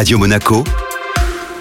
Radio Monaco,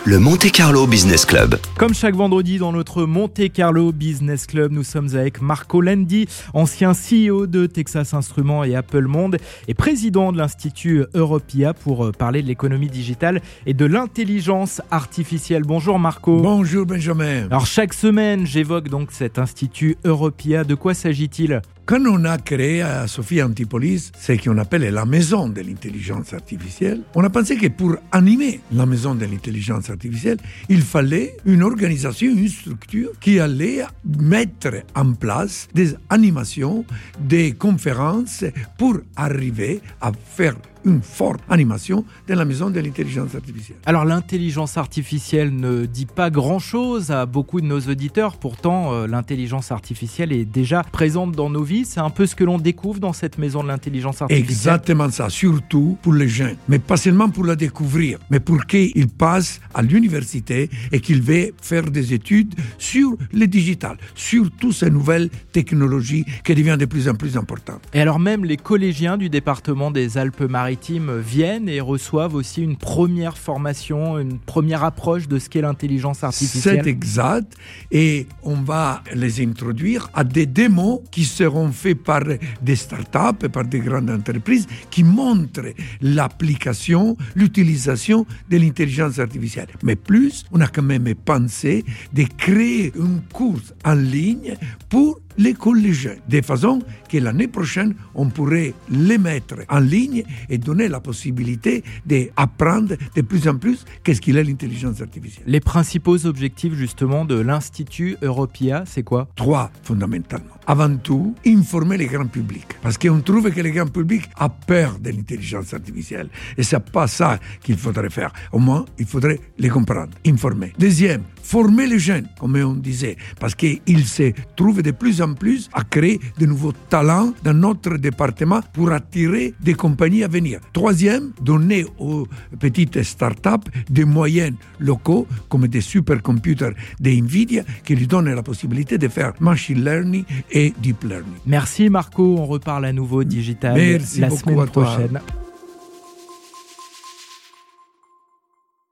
le Monte Carlo Business Club. Comme chaque vendredi dans notre Monte Carlo Business Club, nous sommes avec Marco Lendi, ancien CEO de Texas Instruments et Apple Monde et président de l'Institut Europia pour euh, parler de l'économie digitale et de l'intelligence artificielle. Bonjour Marco. Bonjour Benjamin. Alors chaque semaine, j'évoque donc cet Institut Europia. De quoi s'agit-il? Quand on a créé à Sophie Antipolis ce qu'on appelle la maison de l'intelligence artificielle, on a pensé que pour animer la maison de l'intelligence artificielle, il fallait une organisation, une structure qui allait mettre en place des animations, des conférences pour arriver à faire une forte animation de la maison de l'intelligence artificielle. Alors l'intelligence artificielle ne dit pas grand-chose à beaucoup de nos auditeurs, pourtant euh, l'intelligence artificielle est déjà présente dans nos vies, c'est un peu ce que l'on découvre dans cette maison de l'intelligence artificielle. Exactement ça, surtout pour les jeunes, mais pas seulement pour la découvrir, mais pour qu'ils passent à l'université et qu'ils veuillent faire des études sur le digital, sur toutes ces nouvelles technologies qui deviennent de plus en plus importantes. Et alors même les collégiens du département des Alpes-Maritimes viennent et reçoivent aussi une première formation, une première approche de ce qu'est l'intelligence artificielle. C'est exact. Et on va les introduire à des démos qui seront faits par des startups par des grandes entreprises qui montrent l'application, l'utilisation de l'intelligence artificielle. Mais plus, on a quand même pensé de créer une course en ligne pour les collégiens, de façon que l'année prochaine, on pourrait les mettre en ligne et donner la possibilité d'apprendre de plus en plus qu'est-ce qu'il est l'intelligence artificielle. Les principaux objectifs justement de l'Institut Europia, c'est quoi? Trois fondamentalement. Avant tout, informer les grands publics. Parce qu'on trouve que les grands publics a peur de l'intelligence artificielle. Et c'est pas ça qu'il faudrait faire. Au moins, il faudrait les comprendre, informer. Deuxième, former les jeunes, comme on disait, parce qu'ils se trouvent de plus en plus à créer de nouveaux talents dans notre département pour attirer des compagnies à venir. Troisième, donner aux petites startups des moyens locaux, comme des supercomputers de NVIDIA, qui lui donnent la possibilité de faire machine learning et deep learning. Merci Marco, on reparle à nouveau digital Merci la semaine prochaine.